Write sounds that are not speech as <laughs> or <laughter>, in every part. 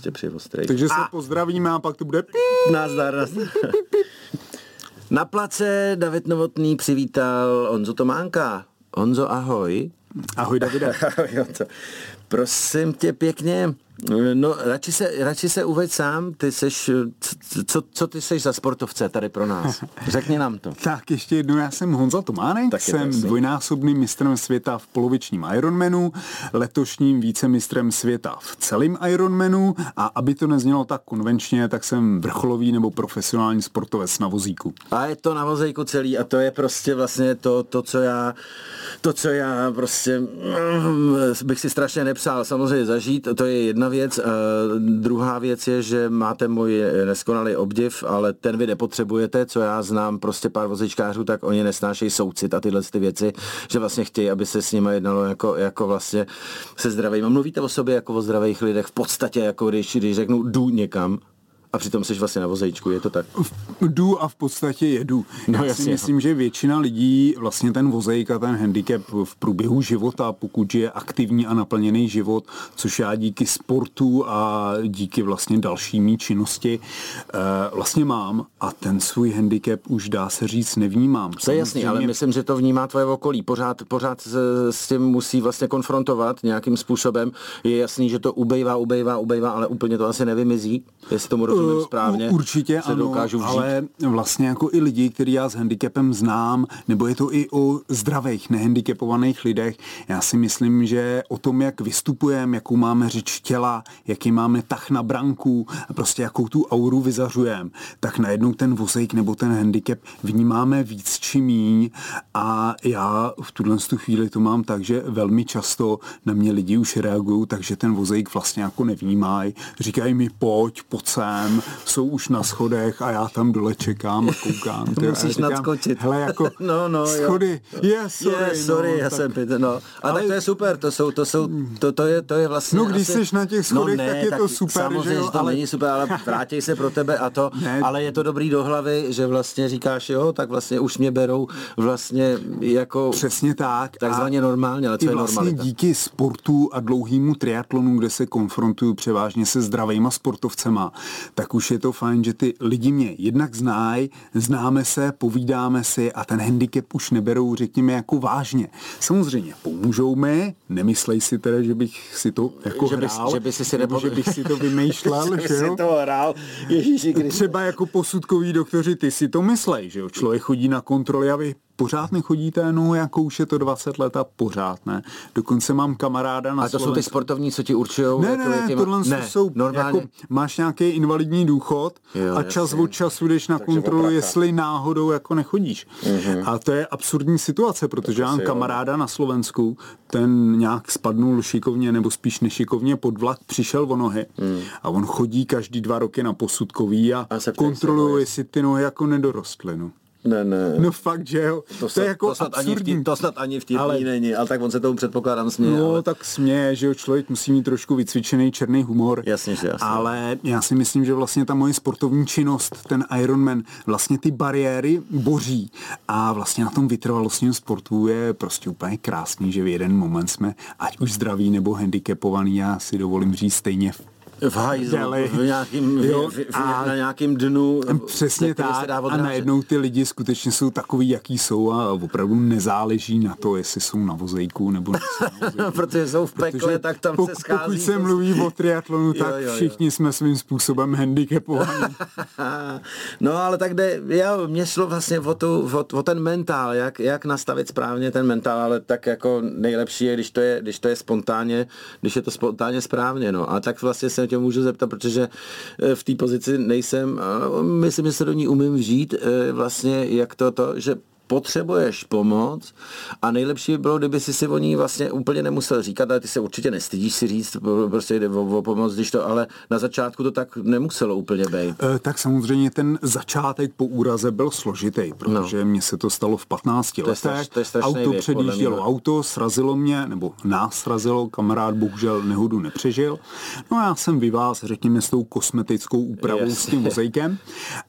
prostě při ostrých. Takže se a... pozdravíme a pak to bude... Nazdar, nazdar. <laughs> Na place David Novotný přivítal Onzo Tománka. Onzo, ahoj. Ahoj, Davide. <laughs> ahoj. Prosím tě pěkně, No, radši se, radši se uveď sám, ty seš, co, co ty seš za sportovce tady pro nás? Řekni nám to. <laughs> tak ještě jednou, já jsem Honza Tománek, tak jsem dvojnásobným mistrem světa v polovičním Ironmanu, letošním vícemistrem světa v celém Ironmanu a aby to neznělo tak konvenčně, tak jsem vrcholový nebo profesionální sportovec na vozíku. A je to na vozíku celý a to je prostě vlastně to, to co já, to, co já prostě mm, bych si strašně nepřál samozřejmě zažít, to je jedna věc. Uh, druhá věc je, že máte můj neskonalý obdiv, ale ten vy nepotřebujete, co já znám prostě pár vozičkářů, tak oni nesnášejí soucit a tyhle ty věci, že vlastně chtějí, aby se s nimi jednalo jako, jako vlastně se zdravými. Mluvíte o sobě jako o zdravých lidech v podstatě, jako když, když řeknu jdu někam, a přitom jsi vlastně na vozejčku, je to tak? Jdu a v podstatě jedu. No, Já jasně, si myslím, no. že většina lidí vlastně ten vozejk a ten handicap v průběhu života, pokud je aktivní a naplněný život, což já díky sportu a díky vlastně další mý činnosti eh, vlastně mám a ten svůj handicap už dá se říct nevnímám. To je jasný, ale myslím, že to vnímá tvoje okolí. Pořád, pořád s tím musí vlastně konfrontovat nějakým způsobem. Je jasný, že to ubejvá, ubejvá, ubejvá, ale úplně to asi nevymizí, jestli tomu rozumím správně. Určitě se ano, dokážu vžít. ale vlastně jako i lidi, který já s handicapem znám, nebo je to i o zdravých, nehandicapovaných lidech, já si myslím, že o tom, jak vystupujeme, jakou máme řeč těla, jaký máme tah na branku, prostě jakou tu auru vyzařujeme, tak najednou ten vozejk nebo ten handicap vnímáme víc či míň a já v tuhle chvíli to mám tak, že velmi často na mě lidi už reagují, takže ten vozejk vlastně jako nevnímají. Říkají mi pojď, pojď sem, sem, jsou už na schodech a já tam dole čekám a koukám. <laughs> To musíš říkám, nadskočit. Hele, jako <laughs> no, no, schody, jo. yes, sorry. Yes, sorry, no, já tak, jsem pět, no. A ale, tak to je super, to jsou, to jsou, to, to je, to je vlastně No, když asi, jsi na těch schodech, no, ne, tak je tak to super, samozřejmě, že jo, to ale... není super, ale <laughs> vrátí se pro tebe a to, ne. ale je to dobrý do hlavy, že vlastně říkáš, jo, tak vlastně už mě berou vlastně jako Přesně tak. Takzvaně normálně, ale co je vlastně normalita? díky sportu a dlouhýmu triatlonu, kde se konfrontuju převážně se zdravýma sportovcema, tak už je to fajn, že ty lidi mě jednak znají, známe se, povídáme si a ten handicap už neberou, řekněme, jako vážně. Samozřejmě pomůžou mi, nemyslej si teda, že bych si to jako že bys, hrál, že, by si si nebo, že bych si to vymýšlel, <laughs> že, že jo? si to hrál, Ježíši Třeba jako posudkový doktoři, ty si to myslej, že jo? Člověk chodí na kontroly a vy pořád nechodíte, no jako už je to 20 let a pořád ne. Dokonce mám kamaráda na A to Slovensku. jsou ty sportovní, co ti určují? Ne, jako ne, ne, těma... tohle ne, jsou, normálně. Jako, máš nějaký invalidní důchod jo, a čas jasně. od času jdeš na Takže kontrolu, opraka. jestli náhodou jako nechodíš. Mm-hmm. A to je absurdní situace, protože já mám kamaráda na Slovensku, ten nějak spadnul šikovně nebo spíš nešikovně pod vlak, přišel o nohy mm. a on chodí každý dva roky na posudkový a, a kontroluje, jestli ty nohy jako nedorostly. No. Ne, ne. No fakt, že jo. To, to, je jako to snad, ani vtip, to snad ani vtipný ale... není, ale tak on se tomu předpokládám směje. No, ale... tak směje, že jo, člověk musí mít trošku vycvičený černý humor. Jasně, že jasně. Ale já si myslím, že vlastně ta moje sportovní činnost, ten Ironman, vlastně ty bariéry boří a vlastně na tom vytrvalostním sportu je prostě úplně krásný, že v jeden moment jsme, ať už zdraví nebo handicapovaný, já si dovolím říct stejně v hajzlu, v nějakým, jo, v, v, a na nějakým dnu. Přesně tak. A najednou ty lidi skutečně jsou takový, jaký jsou a opravdu nezáleží na to, jestli jsou na vozejku nebo na <laughs> vozejku. Protože jsou v pekle, Protože tak tam pok- se schází. Pokud se mluví o triatlonu, tak jo, jo, jo. všichni jsme svým způsobem handicapovaní. <laughs> no ale tak jde, já, mě šlo vlastně o, tu, o, o ten mentál, jak, jak nastavit správně ten mentál, ale tak jako nejlepší je, když to je, když to je spontánně, když je to spontánně správně, no. A tak vlastně jsem tě můžu zeptat, protože eh, v té pozici nejsem myslím, že se do ní umím vžít eh, vlastně, jak to, to že potřebuješ pomoc a nejlepší by bylo, kdyby si si o ní vlastně úplně nemusel říkat, ale ty se určitě nestydíš si říct, prostě jde o, o pomoc, když to, ale na začátku to tak nemuselo úplně být. E, tak samozřejmě ten začátek po úraze byl složitý, protože no. mně se to stalo v 15 to letech. Straš, to je auto věk, předjíždělo auto, srazilo mě, nebo nás srazilo, kamarád bohužel nehodu nepřežil. No a já jsem vyváz, řekněme, s tou kosmetickou úpravou yes. s tím vozejkem.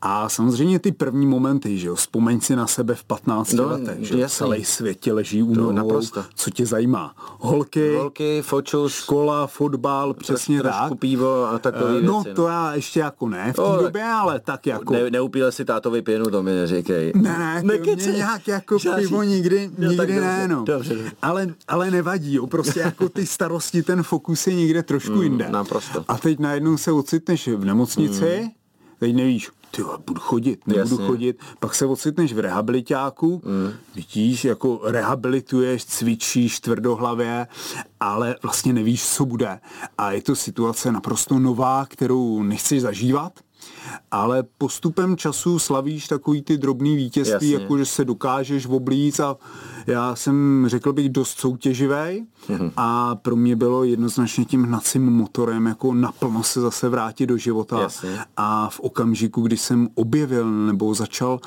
A samozřejmě ty první momenty, že jo, vzpomeň si na sebe v 15 15 no, letech, že jasný. celý světě leží u nohou, naprosto. co tě zajímá. Holky, Holky fočus, škola, fotbal, přesně troš, tak. pivo a takové uh, No věci, to no. já ještě jako ne v té no, době, ale tak jako. Ne, neupíle si tátovi pěnu, to mi neříkej. Ne, ne, Nekeci. mě nějak jako Žádný. pivo nikdy, no, nikdy no, ne, no. Dobře, dobře. Ale, ale nevadí, jo, prostě jako ty starosti, ten fokus je někde trošku mm, jinde. Naprosto. A teď najednou se ocitneš v nemocnici, mm. Teď nevíš, ty budu chodit, nebudu Jasně. chodit, pak se ocitneš v rehabilitáku, mm. vidíš, jako rehabilituješ, cvičíš tvrdohlavě, ale vlastně nevíš, co bude. A je to situace naprosto nová, kterou nechceš zažívat, ale postupem času slavíš takový ty drobný vítězství, jako že se dokážeš oblíct a já jsem, řekl bych, dost soutěživý mm-hmm. a pro mě bylo jednoznačně tím hnacím motorem jako naplno se zase vrátit do života Jasně. a v okamžiku, kdy jsem objevil nebo začal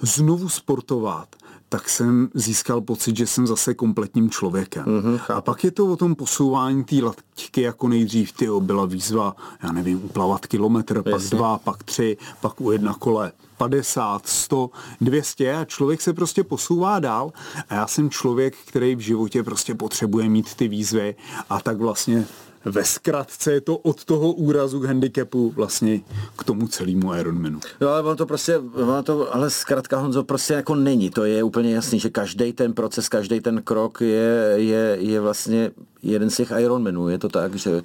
znovu sportovat, tak jsem získal pocit, že jsem zase kompletním člověkem. Mm-hmm, a pak je to o tom posouvání té laťky, jako nejdřív ty byla výzva, já nevím, uplavat kilometr, pak dva, pak tři, pak u jedna kole 50, 100, 200 a člověk se prostě posouvá dál. A já jsem člověk, který v životě prostě potřebuje mít ty výzvy a tak vlastně ve zkratce je to od toho úrazu k handicapu vlastně k tomu celému Ironmanu. No ale ono to prostě, ono to, ale zkrátka Honzo prostě jako není, to je úplně jasný, že každý ten proces, každý ten krok je, je, je vlastně jeden z těch Ironmanů, je to tak, že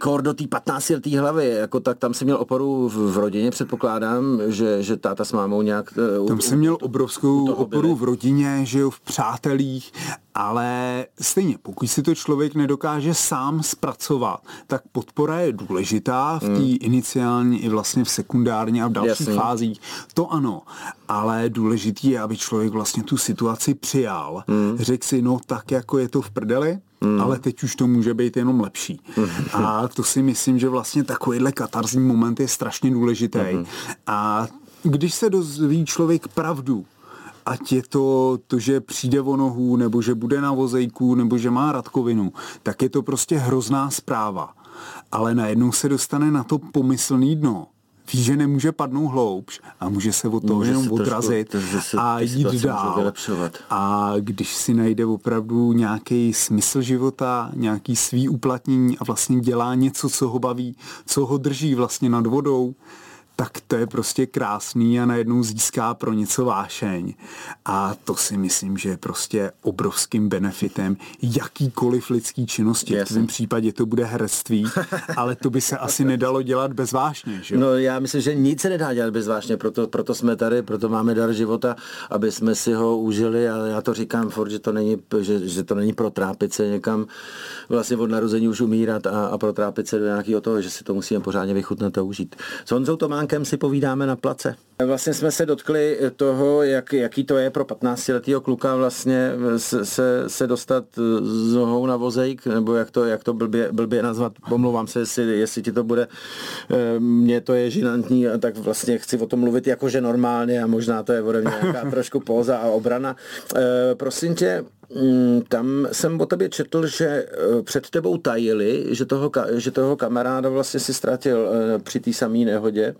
kor do té 15 letý hlavy, jako tak tam jsem měl oporu v, v rodině, předpokládám, že, že táta s mámou nějak... Uh, tam jsem měl obrovskou oporu byli. v rodině, že jo, v přátelích, ale stejně, pokud si to člověk nedokáže sám zpracovat, tak podpora je důležitá v té hmm. iniciální i vlastně v sekundární a v dalších Jasný. fázích. To ano, ale důležitý je, aby člověk vlastně tu situaci přijal. Hmm. Řekl si, no tak jako je to v prdeli, Mm. ale teď už to může být jenom lepší. Mm. A to si myslím, že vlastně takovýhle katarzní moment je strašně důležitý. Mm. A když se dozví člověk pravdu, ať je to to, že přijde o nohu, nebo že bude na vozejku, nebo že má radkovinu, tak je to prostě hrozná zpráva. Ale najednou se dostane na to pomyslný dno ví, že nemůže padnout hloubš a může se od toho může jenom odrazit trošku, a jít dál. A když si najde opravdu nějaký smysl života, nějaký svý uplatnění a vlastně dělá něco, co ho baví, co ho drží vlastně nad vodou, tak to je prostě krásný a najednou získá pro něco vášeň. A to si myslím, že je prostě obrovským benefitem jakýkoliv lidský činnosti. Yes. V tom případě to bude herectví, <laughs> ale to by se asi nedalo dělat bez vášně. Že? No já myslím, že nic se nedá dělat bez vášně, proto, proto jsme tady, proto máme dar života, aby jsme si ho užili a já to říkám furt, že to není, že, že to není pro trápit se někam vlastně od narození už umírat a, a protrápit se do nějakého toho, že si to musíme pořádně vychutnat a užít. S Honzou Tománkem si povídáme na place. Vlastně jsme se dotkli toho, jak, jaký to je pro 15-letého kluka vlastně se, se, se dostat z nohou na vozejk, nebo jak to, jak to blbě, blbě nazvat, pomlouvám se, jestli, jestli ti to bude, eh, mně to je žinantní, tak vlastně chci o tom mluvit jakože normálně a možná to je ode mě nějaká <laughs> trošku póza a obrana. Eh, prosím tě, tam jsem o tobě četl, že eh, před tebou tajili, že toho, že toho kamaráda vlastně si ztratil eh, při té samé nehodě.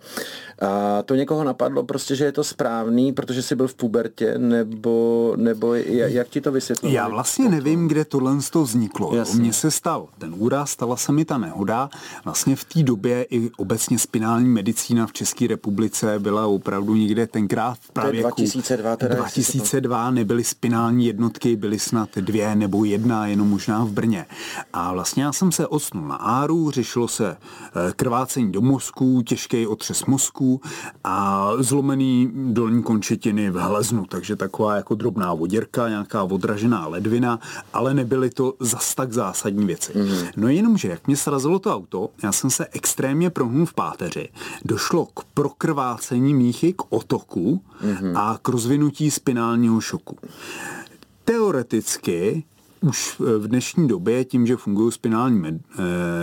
A to někoho napadlo prostě, že je to správný, protože jsi byl v pubertě, nebo, nebo jak ti to vysvětlilo? Já vlastně nevím, kde tohle z toho vzniklo. Mně se stal ten úraz, stala se mi ta nehoda. Vlastně v té době i obecně spinální medicína v České republice byla opravdu někde tenkrát v právě 2002, teda 2002 nebyly spinální jednotky, byly snad dvě nebo jedna, jenom možná v Brně. A vlastně já jsem se osnul na áru, řešilo se eh, krvácení do mozku, těžký otřes mozku a zlomený dolní končetiny v hleznu, takže taková jako drobná voděrka, nějaká odražená ledvina, ale nebyly to zas tak zásadní věci. Mm-hmm. No jenom, že jak mě srazilo to auto, já jsem se extrémně prohnul v páteři. Došlo k prokrvácení míchy, k otoku mm-hmm. a k rozvinutí spinálního šoku teoreticky už v dnešní době tím, že fungují spinální med, eh,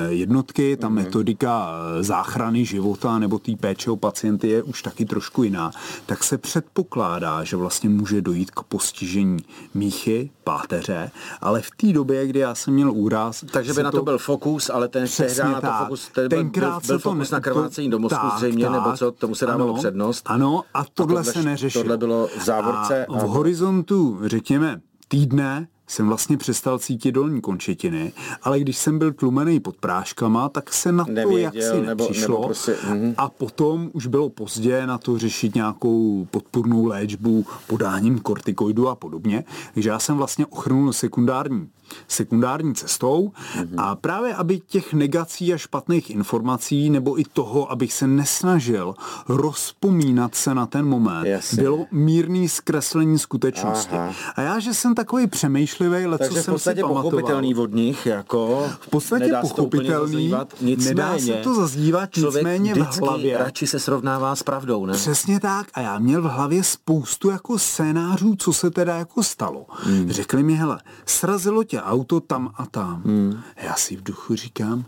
jednotky, ta mm-hmm. metodika eh, záchrany života nebo té péče o pacienty je už taky trošku jiná, tak se předpokládá, že vlastně může dojít k postižení míchy, páteře, ale v té době, kdy já jsem měl úraz... Takže by na to, to byl fokus, ale ten tehdy na to fokus, ten Tenkrát byl, byl fokus to, na krvácení do mozku tak, zřejmě, tak, nebo co, tomu se dávalo ano, přednost. Ano, a tohle, a tohle se neřešilo. Tohle bylo v závorce. A v a... horizontu, řekněme, týdne jsem vlastně přestal cítit dolní končetiny, ale když jsem byl tlumený pod práškama, tak se na to Nevěděl, jaksi nepřišlo. Nebo, nebo prostě, mm. A potom už bylo pozdě na to řešit nějakou podpůrnou léčbu podáním kortikoidu a podobně. Takže já jsem vlastně ochrnul sekundární sekundární cestou mm-hmm. a právě aby těch negací a špatných informací nebo i toho, abych se nesnažil rozpomínat se na ten moment, Jasně. bylo mírný zkreslení skutečnosti. Aha. A já, že jsem takový přemýšlivý, ale co jsem si pamatoval. pochopitelný od nich, jako v podstatě pochopitelný, nicméně, nedá se to zazdívat, nicméně v hlavě. radši se srovnává s pravdou, ne? Přesně tak a já měl v hlavě spoustu jako scénářů, co se teda jako stalo. Hmm. Řekli mi, hele, srazilo tě auto tam a tam. Hmm. Já si v duchu říkám,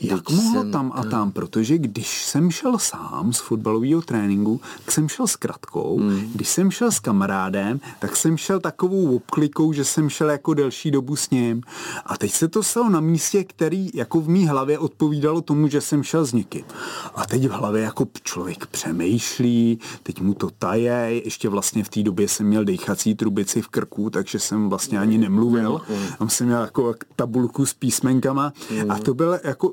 jak mohlo tam a tam, protože když jsem šel sám z fotbalového tréninku, tak jsem šel s kratkou, hmm. když jsem šel s kamarádem, tak jsem šel takovou obklikou, že jsem šel jako delší dobu s ním. A teď se to stalo na místě, který jako v mý hlavě odpovídalo tomu, že jsem šel s někým. A teď v hlavě jako člověk přemýšlí, teď mu to taje, ještě vlastně v té době jsem měl dechací trubici v krku, takže jsem vlastně ani nemluvil. Hmm. Tam jsem měl jako tabulku s písmenkama a to bylo jako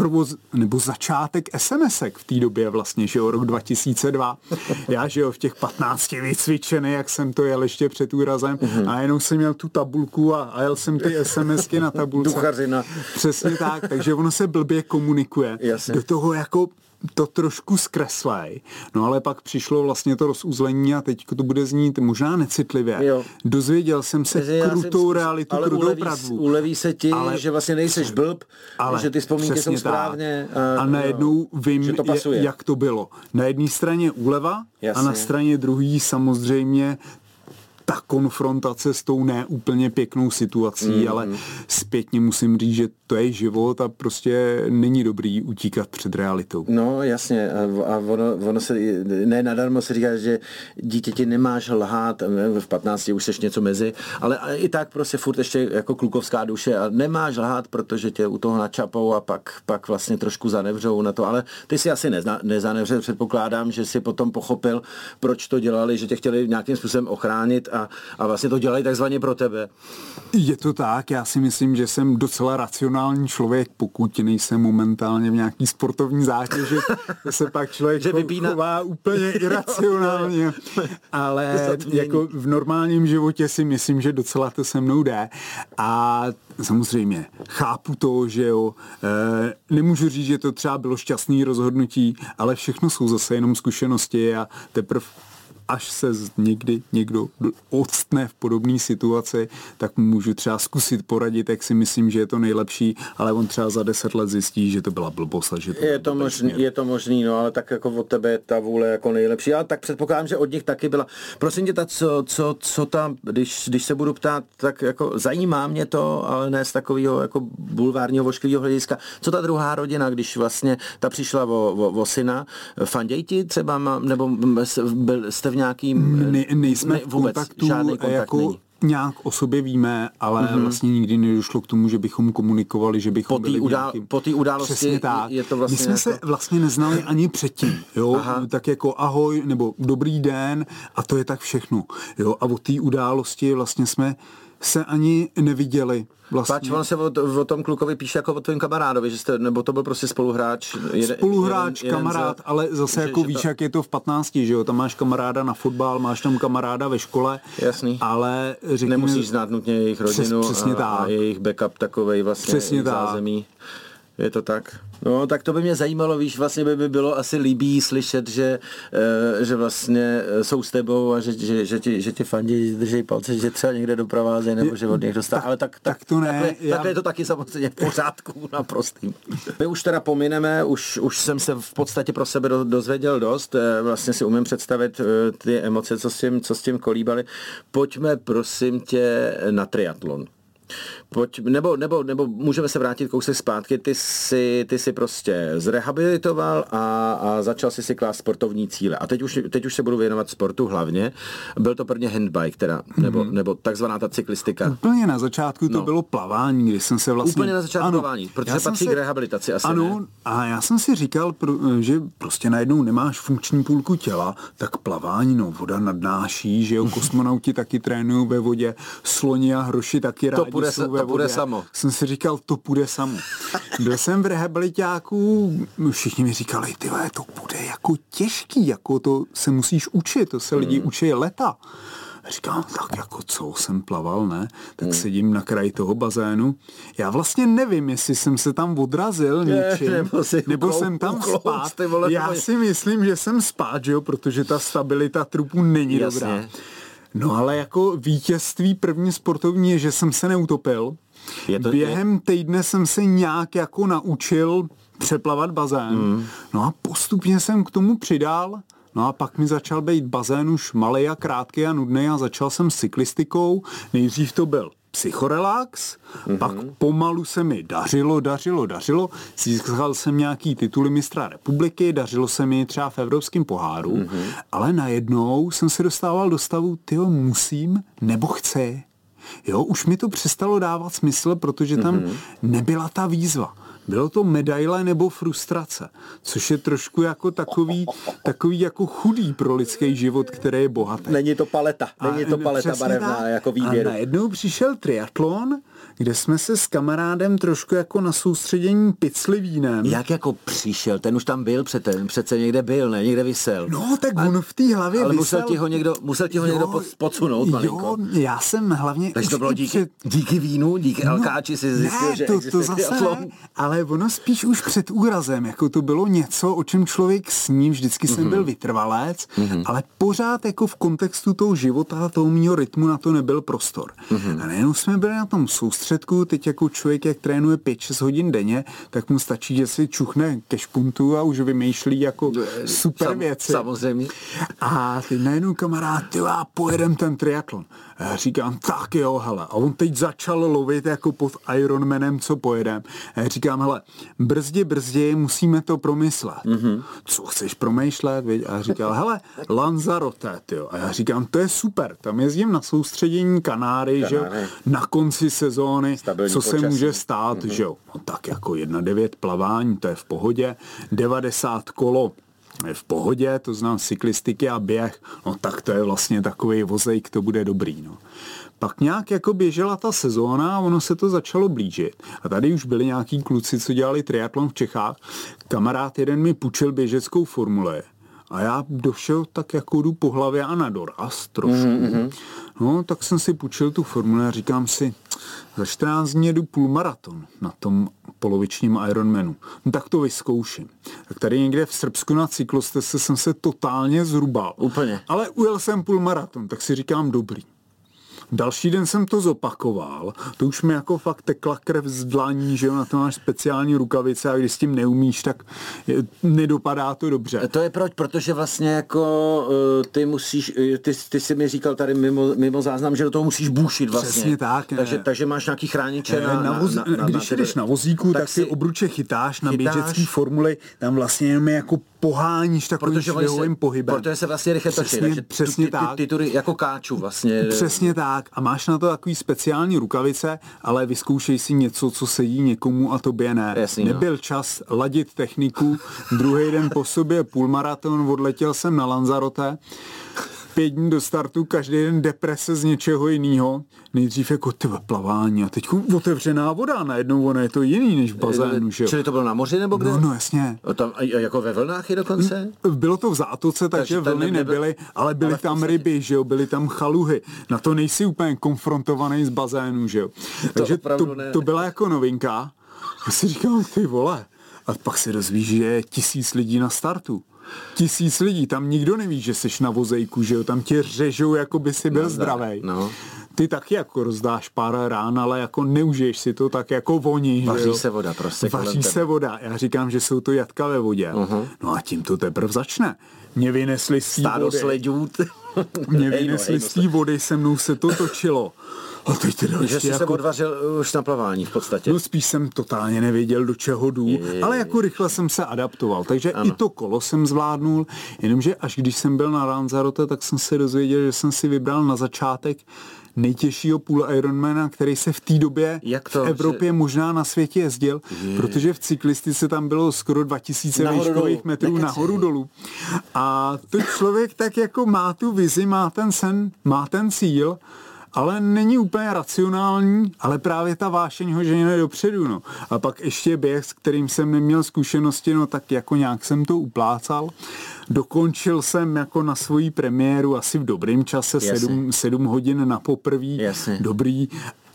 provoz, nebo začátek SMSek v té době vlastně, že jo, rok 2002. Já, že jo, v těch 15 vycvičený, jak jsem to jel ještě před úrazem mm-hmm. a jenom jsem měl tu tabulku a, a jel jsem ty SMSky na tabulce. Duchařina. Přesně tak, takže ono se blbě komunikuje. Jasně. Do toho jako to trošku zkreslej. No ale pak přišlo vlastně to rozuzlení a teď to bude znít možná necitlivě. Jo. Dozvěděl jsem se Takže krutou jsem, realitu, ale krutou uleví, pravdu. Uleví se ti, ale, že vlastně nejseš blb, ale že ty vzpomínky jsou správně. A, a najednou vím, to jak to bylo. Na jedné straně úleva Jasně. a na straně druhé samozřejmě ta konfrontace s tou neúplně pěknou situací, mm. ale zpětně musím říct, že to je život a prostě není dobrý utíkat před realitou. No jasně a, a ono, ono se, ne nadarmo se říká, že dítěti nemáš lhát, v 15 už seš něco mezi, ale i tak prostě furt ještě jako klukovská duše a nemáš lhát, protože tě u toho načapou a pak, pak vlastně trošku zanevřou na to, ale ty si asi nezna, nezanevřel, předpokládám, že si potom pochopil, proč to dělali, že tě chtěli nějakým způsobem ochránit a, a vlastně to dělají takzvaně pro tebe. Je to tak, já si myslím, že jsem docela racionální člověk, pokud nejsem momentálně v nějaký sportovní zátěži, <laughs> se pak člověk že vypíná... chová úplně <laughs> iracionálně, ale <laughs> jako v normálním životě si myslím, že docela to se mnou jde. A samozřejmě chápu to, že jo, e, nemůžu říct, že to třeba bylo šťastný rozhodnutí, ale všechno jsou zase jenom zkušenosti a teprve až se někdy někdo odstne v podobné situaci, tak můžu třeba zkusit poradit, jak si myslím, že je to nejlepší, ale on třeba za deset let zjistí, že to byla blbost. Že to je, to možný, je to možný, no ale tak jako od tebe ta vůle jako nejlepší. Ale tak předpokládám, že od nich taky byla. Prosím tě, ta, co, co, co tam, když, když se budu ptát, tak jako zajímá mě to, ale ne z takového jako bulvárního vošklivého hlediska. Co ta druhá rodina, když vlastně ta přišla o, o, o syna, fanděj ti třeba, nebo jste v nějakým... Ne, nejsme ne, vůbec, v kontaktu, žádný kontakt jako není nějak o sobě víme, ale mm-hmm. vlastně nikdy nedošlo k tomu, že bychom komunikovali, že bychom po byli udál, nějakým... Po té události Přesně tak. je to vlastně... My jsme jako... se vlastně neznali ani předtím, jo, Aha. tak jako ahoj, nebo dobrý den a to je tak všechno, jo, a o té události vlastně jsme se ani neviděli. Vlastně. Pač, on se o, o, tom klukovi píše jako o tvém kamarádovi, že jste, nebo to byl prostě spoluhráč. Jeden, spoluhráč, jeden, kamarád, jeden ale zase že, jako že víš, to... jak je to v 15, že jo, tam máš kamaráda na fotbal, máš tam kamaráda ve škole, Jasný. ale řekněme, Nemusíš znát nutně jejich rodinu přes, přesně a, tak. a jejich backup takovej vlastně přesně tak. zázemí. Je to tak? No, tak to by mě zajímalo, víš, vlastně by mi bylo asi líbí slyšet, že, e, že vlastně eh, jsou s tebou a že, že, že, ti, že ti fandí, drží palce, že třeba někde doprovázejí nebo že od nich dostat. Ale tak, tak, tak to ne. Takhle, já... takhle je to taky samozřejmě v pořádku <laughs> naprostým. My už teda pomineme, už, už jsem se v podstatě pro sebe dozvěděl dost, e, vlastně si umím představit ty emoce, co s tím, co s tím kolíbali. Pojďme prosím tě na triatlon. Pojď, nebo, nebo, nebo můžeme se vrátit kousek zpátky, ty si, ty si prostě zrehabilitoval a, a začal si si klást sportovní cíle. A teď už, teď už se budu věnovat sportu hlavně. Byl to prvně handbike, teda, nebo, mm-hmm. nebo takzvaná ta cyklistika. Úplně na začátku to no. bylo plavání, kdy jsem se vlastně... Úplně na začátku ano, plavání, protože patří se... k rehabilitaci asi Ano, ne? a já jsem si říkal, že prostě najednou nemáš funkční půlku těla, tak plavání, no voda nadnáší, že jo, <laughs> kosmonauti taky trénují ve vodě, sloni a hroši taky rádi to jsou ve to půjde samo. Jsem si říkal, to půjde samo. Byl jsem v rehabilitáku, všichni mi říkali, ty to bude jako těžký, jako to se musíš učit, to se lidi hmm. učí leta. Říkám, tak jako co jsem plaval, ne? Tak hmm. sedím na kraji toho bazénu. Já vlastně nevím, jestli jsem se tam odrazil něčím, nebo, nebo uklou, jsem tam uklou, spát. Vole, Já si myslím, že jsem spát, že jo, protože ta stabilita trupu není Jasně. dobrá. No ale jako vítězství první sportovní je, že jsem se neutopil. Je to, Během je... týdne jsem se nějak jako naučil přeplavat bazén. Mm. No a postupně jsem k tomu přidal No a pak mi začal být bazén už malý a krátký a nudný a začal jsem s cyklistikou. Nejdřív to byl psychorelax, mm-hmm. pak pomalu se mi dařilo, dařilo, dařilo. Získal jsem nějaký tituly mistra republiky, dařilo se mi třeba v evropském poháru, mm-hmm. ale najednou jsem se dostával do stavu, tyjo, musím nebo chci. Jo, už mi to přestalo dávat smysl, protože tam mm-hmm. nebyla ta výzva. Bylo to medaile nebo frustrace, což je trošku jako takový, takový jako chudý pro lidský život, který je bohatý. Není to paleta, není to paleta barevná tak. jako výběr. A najednou přišel triatlon, kde jsme se s kamarádem trošku jako na soustředění picli vínem. Jak jako přišel? Ten už tam byl přece, přece někde byl, ne? Někde vysel. No, tak a, on v té hlavě Ale vysel. musel ti ho někdo, musel ti ho jo, někdo podsunout jo, malinko. já jsem hlavně... Takže to bylo díky, před... díky vínu, díky no, alkáči si zjistil, ne, že to, to zase ne, ale ono spíš už před úrazem, jako to bylo něco, o čem člověk sní, vždycky jsem mm-hmm. byl vytrvalec, mm-hmm. ale pořád jako v kontextu toho života, toho mýho rytmu na to nebyl prostor. Mm-hmm. A nejenom jsme byli na tom soustředku, teď jako člověk, jak trénuje 5-6 hodin denně, tak mu stačí, že si čuchne ke špuntu a už vymýšlí jako super Sam, věci. Samozřejmě. A ty najednou kamarád, ty já pojedem ten triatlon. A já říkám, tak jo, hele. A on teď začal lovit jako pod Ironmanem, co pojedem. A já říkám, hele, brzdi, brzdi, musíme to promyslet. Mm-hmm. Co chceš promýšlet? Viď? A říkal, hele, Lanzarote, jo. A já říkám, to je super, tam jezdím na soustředění Kanáry, Kanáry. že na konci sezóny, Stabilní co počasí. se může stát, mm-hmm. že jo. No tak jako 1,9 plavání, to je v pohodě, 90 kolo, je v pohodě, to znám cyklistiky a běh, no tak to je vlastně takový vozejk, to bude dobrý. No. Pak nějak jako běžela ta sezóna a ono se to začalo blížit. A tady už byli nějaký kluci, co dělali triatlon v Čechách. Kamarád jeden mi půjčil běžeckou formule. A já došel tak jako jdu po hlavě a na doraz trošku. Mm-hmm. No, tak jsem si půjčil tu formuli a říkám si, za 14 dní jedu půlmaraton na tom polovičním Ironmanu. No, tak to vyzkouším. Tak tady někde v Srbsku na cyklostese jsem se totálně zrubal. Úplně. Ale ujel jsem půlmaraton, tak si říkám dobrý. Další den jsem to zopakoval, to už mi jako fakt tekla krev z dlaní, že jo, na to máš speciální rukavice a když s tím neumíš, tak je, nedopadá to dobře. To je proč, protože vlastně jako uh, ty musíš, uh, ty, ty jsi mi říkal tady mimo, mimo záznam, že do toho musíš bušit vlastně. Přesně tak. Takže, takže máš nějaký chrániče na, na, voz, na, na, Když na, jdeš na vozíku, tak, tak si obruče chytáš na chytáš, běžecký formuli, tam vlastně jenom jako poháníš takovým švihovým pohybem. Protože se vlastně rychle točí, přesně, takže přesně ty, tak. Ty, ty, ty, jako káču vlastně. Přesně tak. A máš na to takový speciální rukavice, ale vyzkoušej si něco, co sedí někomu a tobě ne. Jasný, no. Nebyl no. čas ladit techniku. Druhý den po sobě půlmaraton, odletěl jsem na Lanzarote pět dní do startu, každý den deprese z něčeho jiného. Nejdřív jako ty plavání a teď otevřená voda, najednou ono je to jiný než v bazénu, že jo? Čili to bylo na moři nebo kde? No, no jasně. A tam, a jako ve vlnách je dokonce? Bylo to v zátoce, takže, takže vlny nebyly, ale byly ale tam ryby, že jo, byly tam chaluhy. Na to nejsi úplně konfrontovaný z bazénu, že jo? Takže to, to, to byla jako novinka. Já si říkám, ty vole, a pak se dozvíš, že je tisíc lidí na startu tisíc lidí, tam nikdo neví, že jsi na vozejku, že jo, tam tě řežou, jako by si byl no, zdravý. No. Ty taky jako rozdáš pár rán, ale jako neužiješ si to tak jako voní. Vaří že jo? se voda prostě. Vaří se voda. Já říkám, že jsou to jatka ve vodě. Uh-huh. No a tím to teprve začne. Mě vynesli Stádo sledů. Mě vynesli z té vody, se mnou se to točilo. A teď teda že jsi jako... se odvařil už na plavání v podstatě. No spíš jsem totálně nevěděl, do čeho jdu, je, je, ale jako rychle jsem se adaptoval. Takže ano. i to kolo jsem zvládnul, jenomže až když jsem byl na Lanzarote, tak jsem se dozvěděl, že jsem si vybral na začátek nejtěžšího půl Ironmana, který se v té době Jak to, v Evropě že... možná na světě jezdil, je. protože v cyklistice tam bylo skoro 2000 výškových metrů Nekeci. nahoru dolů. A to člověk tak jako má tu vizi, má ten sen, má ten cíl ale není úplně racionální, ale právě ta vášeň ho žene dopředu. No. A pak ještě běh, s kterým jsem neměl zkušenosti, no tak jako nějak jsem to uplácal. Dokončil jsem jako na svoji premiéru asi v dobrém čase, sedm 7 hodin na poprví, Jasně. dobrý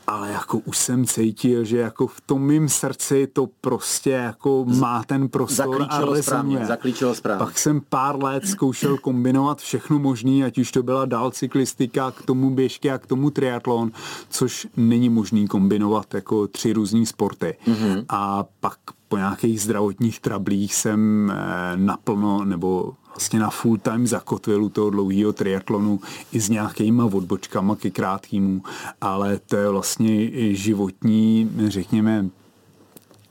ale jako už jsem cítil, že jako v tom mým srdci to prostě jako má ten prostor zaklíčilo a správně, zaklíčilo správně. Pak jsem pár let zkoušel kombinovat všechno možné, ať už to byla dál cyklistika, k tomu běžky a k tomu triatlon, což není možný kombinovat jako tři různý sporty. Mm-hmm. A pak po nějakých zdravotních trablích jsem eh, naplno nebo vlastně na full time zakotvil toho dlouhého triatlonu i s nějakýma odbočkama ke krátkýmu, ale to je vlastně životní, řekněme,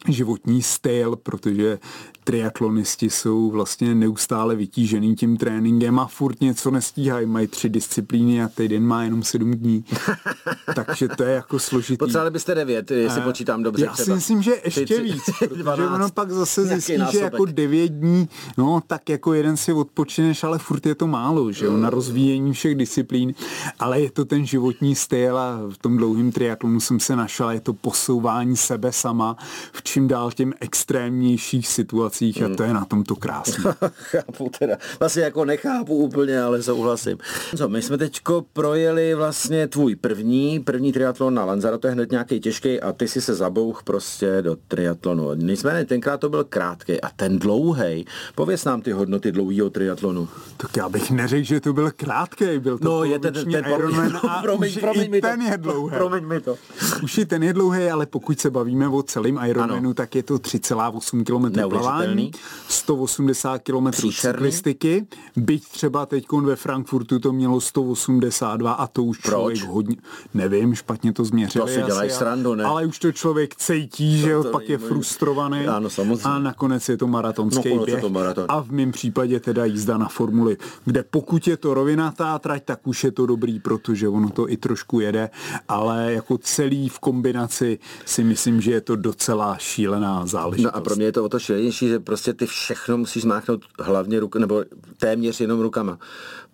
životní styl, protože triatlonisti jsou vlastně neustále vytížený tím tréninkem a furt něco nestíhají. Mají tři disciplíny a týden má jenom sedm dní. <laughs> Takže to je jako složitý. Potřebovali byste devět, jestli uh, počítám dobře. Já třeba. si myslím, že ještě tři, víc, <laughs> protože ono pak zase zjistí, že jako devět dní, no tak jako jeden si odpočineš, ale furt je to málo, že jo, na rozvíjení všech disciplín, ale je to ten životní styl a v tom dlouhém triatlonu jsem se našel, je to posouvání sebe sama v čím dál těm extrémnějších situacích situacích a to je na tom to krásné. <laughs> chápu teda. Vlastně jako nechápu úplně, ale souhlasím. Co, my jsme teďko projeli vlastně tvůj první, první triatlon na Lanzaro, to je hned nějaký těžký a ty si se zabouch prostě do triatlonu. Nicméně tenkrát to byl krátký a ten dlouhý. Pověz nám ty hodnoty dlouhého triatlonu. Tak já bych neřekl, že to byl krátký, byl to no, je ten, ten, ten Ironman <laughs> a promiň, už promiň i ten to. je dlouhý. Promiň mi to. Už i ten je dlouhý, ale pokud se bavíme o celém Ironmanu, ano. tak je to 3,8 km plavání plavání, 180 km cyklistiky, byť třeba teď ve Frankfurtu to mělo 182 a to už Proč? člověk hodně, nevím, špatně to změřili. To si dělají asi, srandu, ne? Ale už to člověk cítí, to, že to, pak je frustrovaný ano, samozřejmě. a nakonec je to maratonský no, běh. To maraton. A v mém případě teda jízda na formuli, kde pokud je to rovinatá trať, tak už je to dobrý, protože ono to i trošku jede, ale jako celý v kombinaci si myslím, že je to docela šílená záležitost. No a pro mě je to o to šílenější, že prostě ty všechno musíš zmáchnout hlavně ruk, nebo téměř jenom rukama.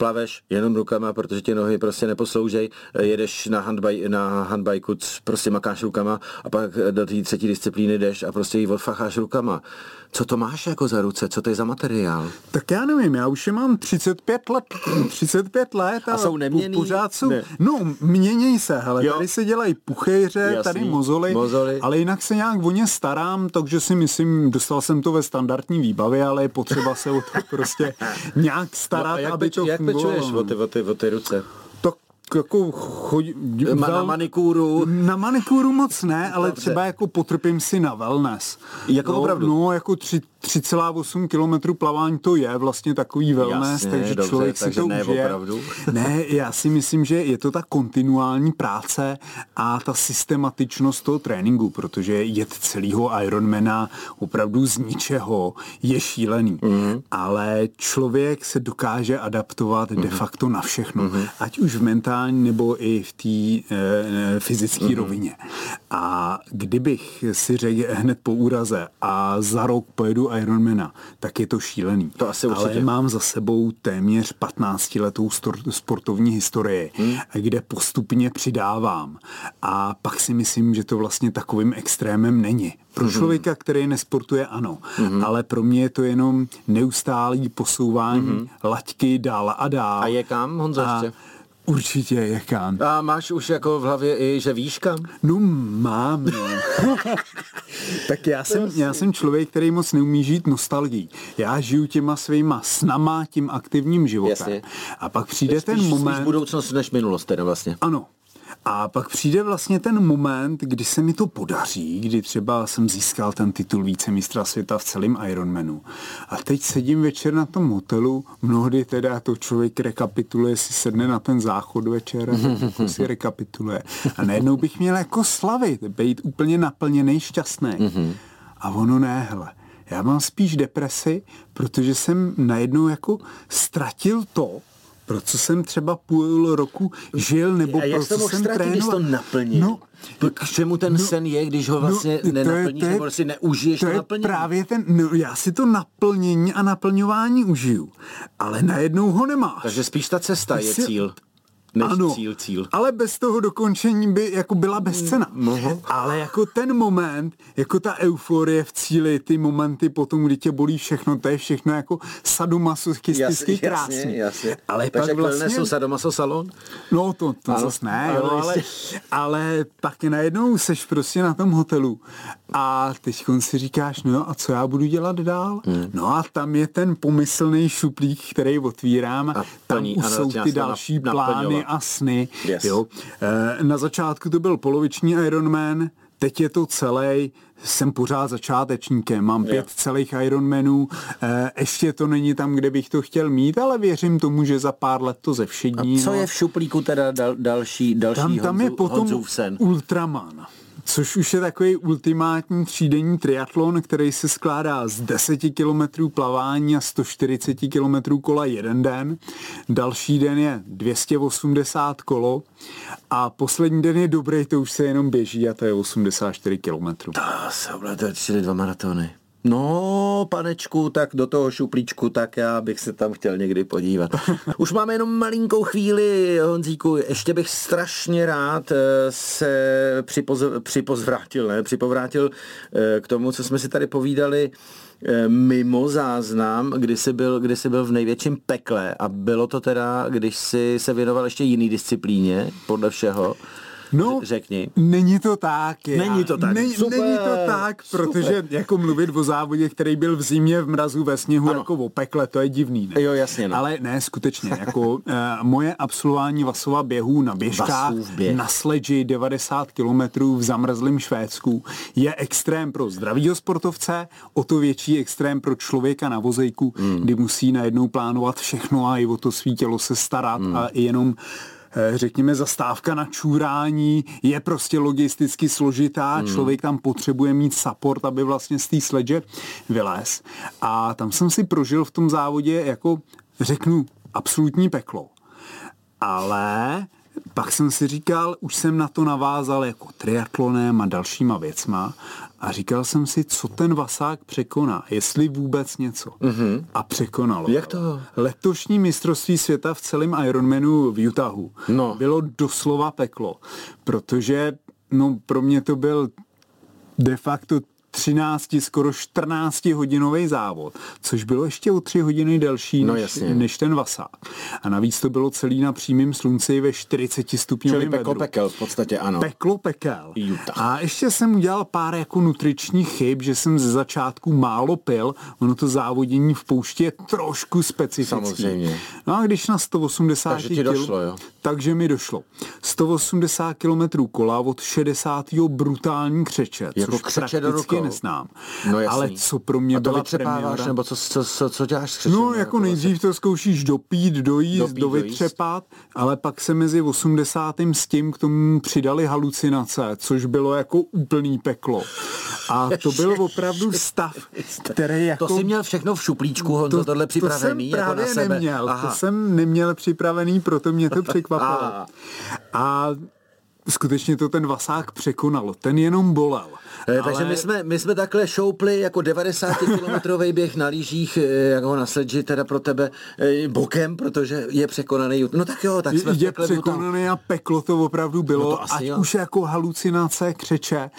Plaveš jenom rukama, protože ti nohy prostě neposloužej, jedeš na, handbaj, na handbajku, prostě makáš rukama a pak do té třetí disciplíny jdeš a prostě ji odfacháš rukama. Co to máš jako za ruce? Co to je za materiál? Tak já nevím, já už je mám 35 let, 35 let a, a jsou neměný? pořád jsou, ne. no měněj se, hele, jo. tady se dělají puchejře, Jasný. tady mozoly, mozoly, ale jinak se nějak o ně starám, takže si myslím, dostal jsem to ve standardní výbavě, ale je potřeba se o to prostě nějak starat, no jak aby to jak Jak o ty, o, ty, o ty ruce? jako chodí... Ma, na manikúru? Na manikúru moc ne, ale Dobře. třeba jako potrpím si na wellness. Jako no, opravdu? No, jako tři, 3,8 kilometru plavání to je vlastně takový wellness, Jasně, takže dobře, člověk takže si to ne, užije. Opravdu. <laughs> Ne, já si myslím, že je to ta kontinuální práce a ta systematičnost toho tréninku, protože jet celého Ironmana opravdu z ničeho je šílený. Mm-hmm. Ale člověk se dokáže adaptovat mm-hmm. de facto na všechno. Mm-hmm. Ať už v mentální nebo i v té e, fyzické mm-hmm. rovině. A kdybych si řekl hned po úraze a za rok pojedu Ironmana, tak je to šílený. To asi určitě. Ale mám za sebou téměř 15 letou sportovní historii, hmm. kde postupně přidávám. A pak si myslím, že to vlastně takovým extrémem není. Pro hmm. člověka, který nesportuje, ano. Hmm. Ale pro mě je to jenom neustálý posouvání hmm. laťky dál a dál. A je kam, Honzo, ještě? Určitě je kam. A máš už jako v hlavě i, že víš kam? No mám, no. <laughs> tak já jsem, já jsem člověk, který moc neumí žít nostalgií. Já žiju těma svýma snama, tím aktivním životem. Jasně. A pak přijde spíš, ten moment... Spíš budoucnost než minulost teda vlastně. Ano, A pak přijde vlastně ten moment, kdy se mi to podaří, kdy třeba jsem získal ten titul vícemistra světa v celém Ironmanu. A teď sedím večer na tom hotelu, mnohdy teda to člověk rekapituluje, si sedne na ten záchod večer a jako si rekapituluje. A najednou bych měl jako slavit, být úplně naplněný, šťastný. A ono ne, hele. Já mám spíš depresi, protože jsem najednou jako ztratil to, pro co jsem třeba půl roku žil, nebo a pro co jsem trénoval. když to naplnil? No, k čemu ten no, sen je, když ho vlastně no, nenaplníš, to je, nebo si neužiješ to, to naplnění? právě ten, no, já si to naplnění a naplňování užiju, ale najednou ho nemáš. Takže spíš ta cesta je cíl než ano, cíl, cíl. ale bez toho dokončení by jako byla bezcena. No. Ale jako ten moment, jako ta euforie v cíli, ty momenty potom, kdy tě bolí všechno, to je všechno jako sadomasochistický krásný. Jasně, jasně. Ale Takže pak vlastně... jsou sadomaso salon? No to, to ano, zase ne, jo, ale, ale pak najednou seš prostě na tom hotelu a teď si říkáš, no a co já budu dělat dál? Hmm. No a tam je ten pomyslný šuplík, který otvírám, a tam už jsou ty další plány a sny. Yes. Jo. Eh, na začátku to byl poloviční Ironman, teď je to celý, jsem pořád začátečníkem, mám pět yeah. celých Ironmanů, eh, ještě to není tam, kde bych to chtěl mít, ale věřím tomu, že za pár let to ze všední. A co je v šuplíku teda dal, další, další tam, tam Honzu, je potom sen? Ultraman což už je takový ultimátní třídenní triatlon, který se skládá z 10 km plavání a 140 km kola jeden den. Další den je 280 kolo a poslední den je dobrý, to už se jenom běží a to je 84 km. To jsou dva maratony. No, panečku, tak do toho šuplíčku, tak já bych se tam chtěl někdy podívat. <laughs> Už máme jenom malinkou chvíli, Honzíku, ještě bych strašně rád eh, se připoz, připozvrátil, ne, připovrátil eh, k tomu, co jsme si tady povídali eh, mimo záznam, kdy jsi, byl, kdy jsi byl v největším pekle a bylo to teda, když jsi se věnoval ještě jiný disciplíně, podle všeho. No, řekni. Není to tak. Není to tak. Ne, super, není to tak, protože super. jako mluvit o závodě, který byl v zimě, v mrazu, ve sněhu, ano. jako o pekle, to je divný. Ne? Jo, jasně. No. Ale ne, skutečně. Jako uh, moje absolvování Vasova běhů na běžkách, běh. na sledži 90 kilometrů v zamrzlém Švédsku je extrém pro zdravýho sportovce, o to větší extrém pro člověka na vozejku, mm. kdy musí najednou plánovat všechno a i o to svý tělo se starat mm. a i jenom řekněme, zastávka na čůrání je prostě logisticky složitá, hmm. člověk tam potřebuje mít support, aby vlastně z té sledže vylez. A tam jsem si prožil v tom závodě jako, řeknu, absolutní peklo. Ale pak jsem si říkal, už jsem na to navázal jako triatlonem a dalšíma věcma a říkal jsem si, co ten Vasák překoná, jestli vůbec něco. Mm-hmm. A překonalo. Jak to? Letošní mistrovství světa v celém Ironmanu v Utahu no. bylo doslova peklo, protože no, pro mě to byl de facto 13, skoro 14 hodinový závod, což bylo ještě o 3 hodiny delší no, než, než ten Vasák. A navíc to bylo celý na přímém slunci ve 40 stupňovém Čili peklo pekel v podstatě, ano. Peklo pekel. Utah. A ještě jsem udělal pár jako nutričních chyb, že jsem ze začátku málo pil, ono to závodění v poušti je trošku specifické. Samozřejmě. No a když na 180 takže ti došlo, jo? Takže mi došlo. 180 km kola od 60. brutální křeče, jako což křeče do rukou neznám. No Ale co pro mě a to byla premiéra... nebo co, co, co, co děláš s No, jako, jako nejdřív to zkoušíš dopít, dojíst, dopít, dovytřepat, dojíst. ale pak se mezi 80. s tím k tomu přidali halucinace, což bylo jako úplný peklo. A to byl <laughs> opravdu stav, který jako... To jsi měl všechno v šuplíčku, Honzo, to, tohle připravený to jsem jako právě na sebe. neměl, Aha. to jsem neměl připravený, proto mě to překvapilo. <laughs> A skutečně to ten vasák překonal, ten jenom bolel. Ale... Eh, takže my jsme, my jsme takhle šoupli jako 90 kilometrový <laughs> běh na lyžích, eh, jako na sledži teda pro tebe eh, bokem, protože je překonaný. No tak jo, tak jsme Je překonaný a peklo to opravdu bylo, no to ať jo. už jako halucinace, křeče.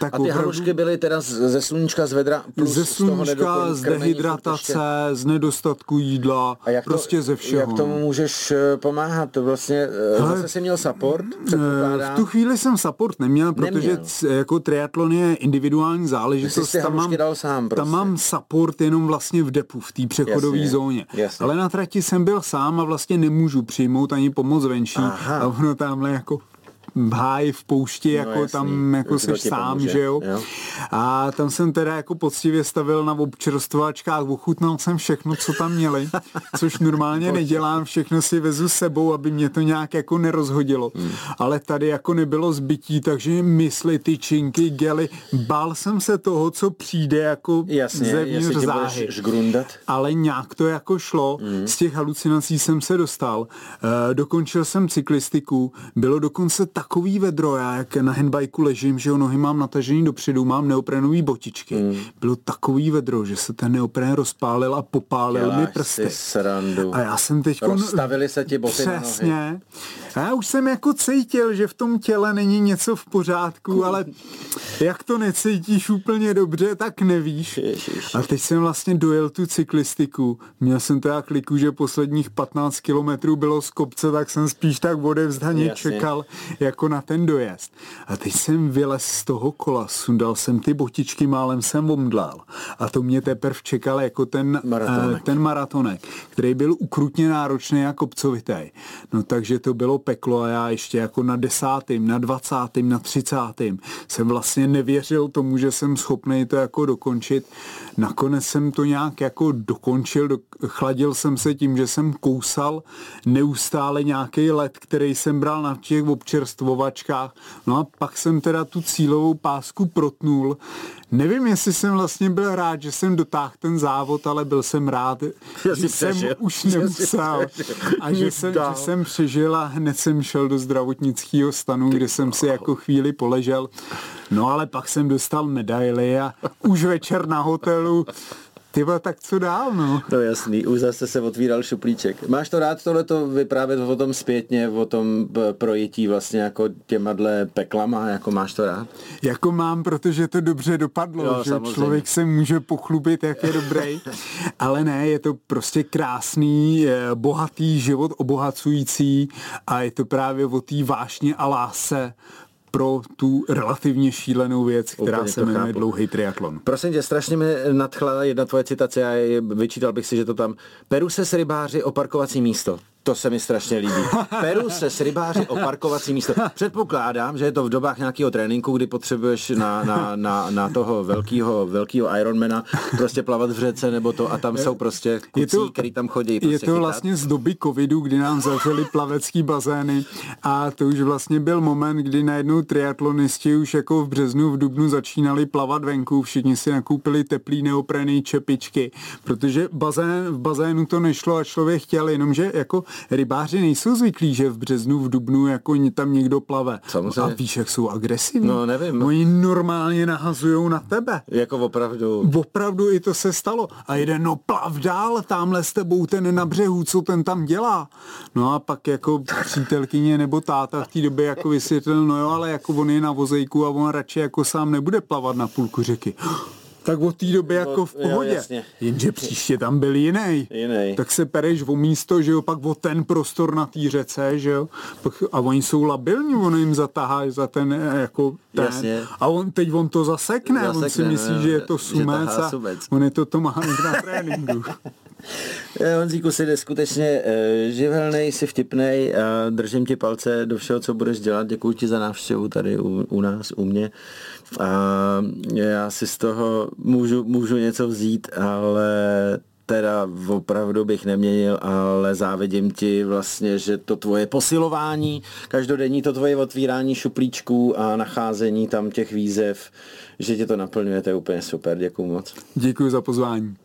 Tak a ty opravdu... halušky byly teda ze sluníčka, z vedra, plus ze sluníčka, z, z dehydratace, z nedostatku jídla, a jak prostě to, ze všeho. Jak tomu můžeš pomáhat? To vlastně, Hele, zase jsi měl support, V tu chvíli jsem support neměl, protože neměl. jako triatlon je individuální záležitost. Tam mám, dal sám prostě. tam mám support jenom vlastně v depu, v té přechodové zóně. Jasně. Ale na trati jsem byl sám a vlastně nemůžu přijmout ani pomoc venčí. Aha. A ono tamhle jako háji, v poušti, no, jako jasný. tam jako jsi sám, pomůže. že jo? jo? A tam jsem teda jako poctivě stavil na občerstvovačkách, ochutnal jsem všechno, co tam měli, což normálně <laughs> nedělám, všechno si vezu s sebou, aby mě to nějak jako nerozhodilo. Hmm. Ale tady jako nebylo zbytí, takže mysli, tyčinky, gely, bál jsem se toho, co přijde jako Jasně, zevnitř záhy. Ale nějak to jako šlo, hmm. z těch halucinací jsem se dostal. E, dokončil jsem cyklistiku, bylo dokonce takový vedro, já jak na handbajku ležím, že jo, nohy mám natažený dopředu, mám neoprénový botičky. Hmm. Bylo takový vedro, že se ten neoprén rozpálil a popálil Děláš mi prsty. Srandu. A já jsem teď... Rozstavili se ti boty Přesně. Na nohy. A já už jsem jako cítil, že v tom těle není něco v pořádku, cool. ale jak to necítíš úplně dobře, tak nevíš. Ježiš. A teď jsem vlastně dojel tu cyklistiku. Měl jsem teda kliku, že posledních 15 kilometrů bylo z kopce, tak jsem spíš tak odevzdaně čekal jako na ten dojezd. A teď jsem vylez z toho kola, sundal jsem ty botičky, málem jsem omdlal. A to mě teprve čekal jako ten maratonek. Uh, ten maratonek, který byl ukrutně náročný a kopcovitý. No takže to bylo peklo a já ještě jako na desátým, na dvacátým, na třicátým jsem vlastně nevěřil tomu, že jsem schopný to jako dokončit. Nakonec jsem to nějak jako dokončil, do, chladil jsem se tím, že jsem kousal neustále nějaký let, který jsem bral na těch občerstvovačkách. No a pak jsem teda tu cílovou pásku protnul Nevím, jestli jsem vlastně byl rád, že jsem dotáhl ten závod, ale byl jsem rád, že, že jsem přežil. už nemusel a že jsem, že jsem přežil a hned jsem šel do zdravotnického stanu, kde jsem si jako chvíli poležel. No ale pak jsem dostal medaily a už večer na hotelu Tyba, tak co dál, no? No jasný, už zase se otvíral šuplíček. Máš to rád tohleto vyprávět o tom zpětně, o tom projití vlastně jako těma dle peklama, jako máš to rád? Jako mám, protože to dobře dopadlo, jo, že samozřejmě. člověk se může pochlubit, jak je dobrý, <laughs> ale ne, je to prostě krásný, bohatý život, obohacující a je to právě o té vášně a lásce pro tu relativně šílenou věc, která Úplně se jmenuje dlouhý triatlon. Prosím tě, strašně mi nadchla jedna tvoje citace a vyčítal bych si, že to tam Peru se s rybáři o parkovací místo. To se mi strašně líbí. Peru se s rybáři o parkovací místo. Předpokládám, že je to v dobách nějakého tréninku, kdy potřebuješ na, na, na, na toho velkého velkého Ironmana prostě plavat v řece nebo to a tam jsou prostě kucí, to, který tam chodí. Prostě je to chytat. vlastně z doby covidu, kdy nám zavřeli plavecký bazény a to už vlastně byl moment, kdy najednou triatlonisti už jako v březnu, v dubnu začínali plavat venku, všichni si nakoupili teplý neoprený čepičky, protože bazén, v bazénu to nešlo a člověk chtěl, jenomže jako rybáři nejsou zvyklí, že v březnu, v dubnu jako tam někdo plave. Samozřejmě. A víš, jak jsou agresivní? No, nevím. Oni normálně nahazují na tebe. Jako opravdu. Opravdu i to se stalo. A jeden, no plav dál, tamhle s tebou ten na břehu, co ten tam dělá. No a pak jako přítelkyně nebo táta v té době jako vysvětlil, no jo, ale jako on je na vozejku a on radši jako sám nebude plavat na půlku řeky tak od té doby jako v pohodě. Jo, Jenže příště tam byl jiný. jiný. Tak se pereš o místo, že jo, pak o ten prostor na té řece, že jo. A oni jsou labilní, on jim zatahá za ten eh, jako ten. Jasně. A on teď on to zasekne, zasekne on si myslí, no, že je to sumec a on je to to má <laughs> na tréninku. <laughs> Honzíku, jsi skutečně uh, živelný, jsi vtipný a držím ti palce do všeho, co budeš dělat. Děkuji ti za návštěvu tady u, u nás, u mě. A já si z toho můžu, můžu něco vzít, ale teda opravdu bych neměnil, ale závidím ti vlastně, že to tvoje posilování, každodenní to tvoje otvírání šuplíčků a nacházení tam těch výzev, že tě to naplňuje, to je úplně super, děkuji moc. Děkuji za pozvání.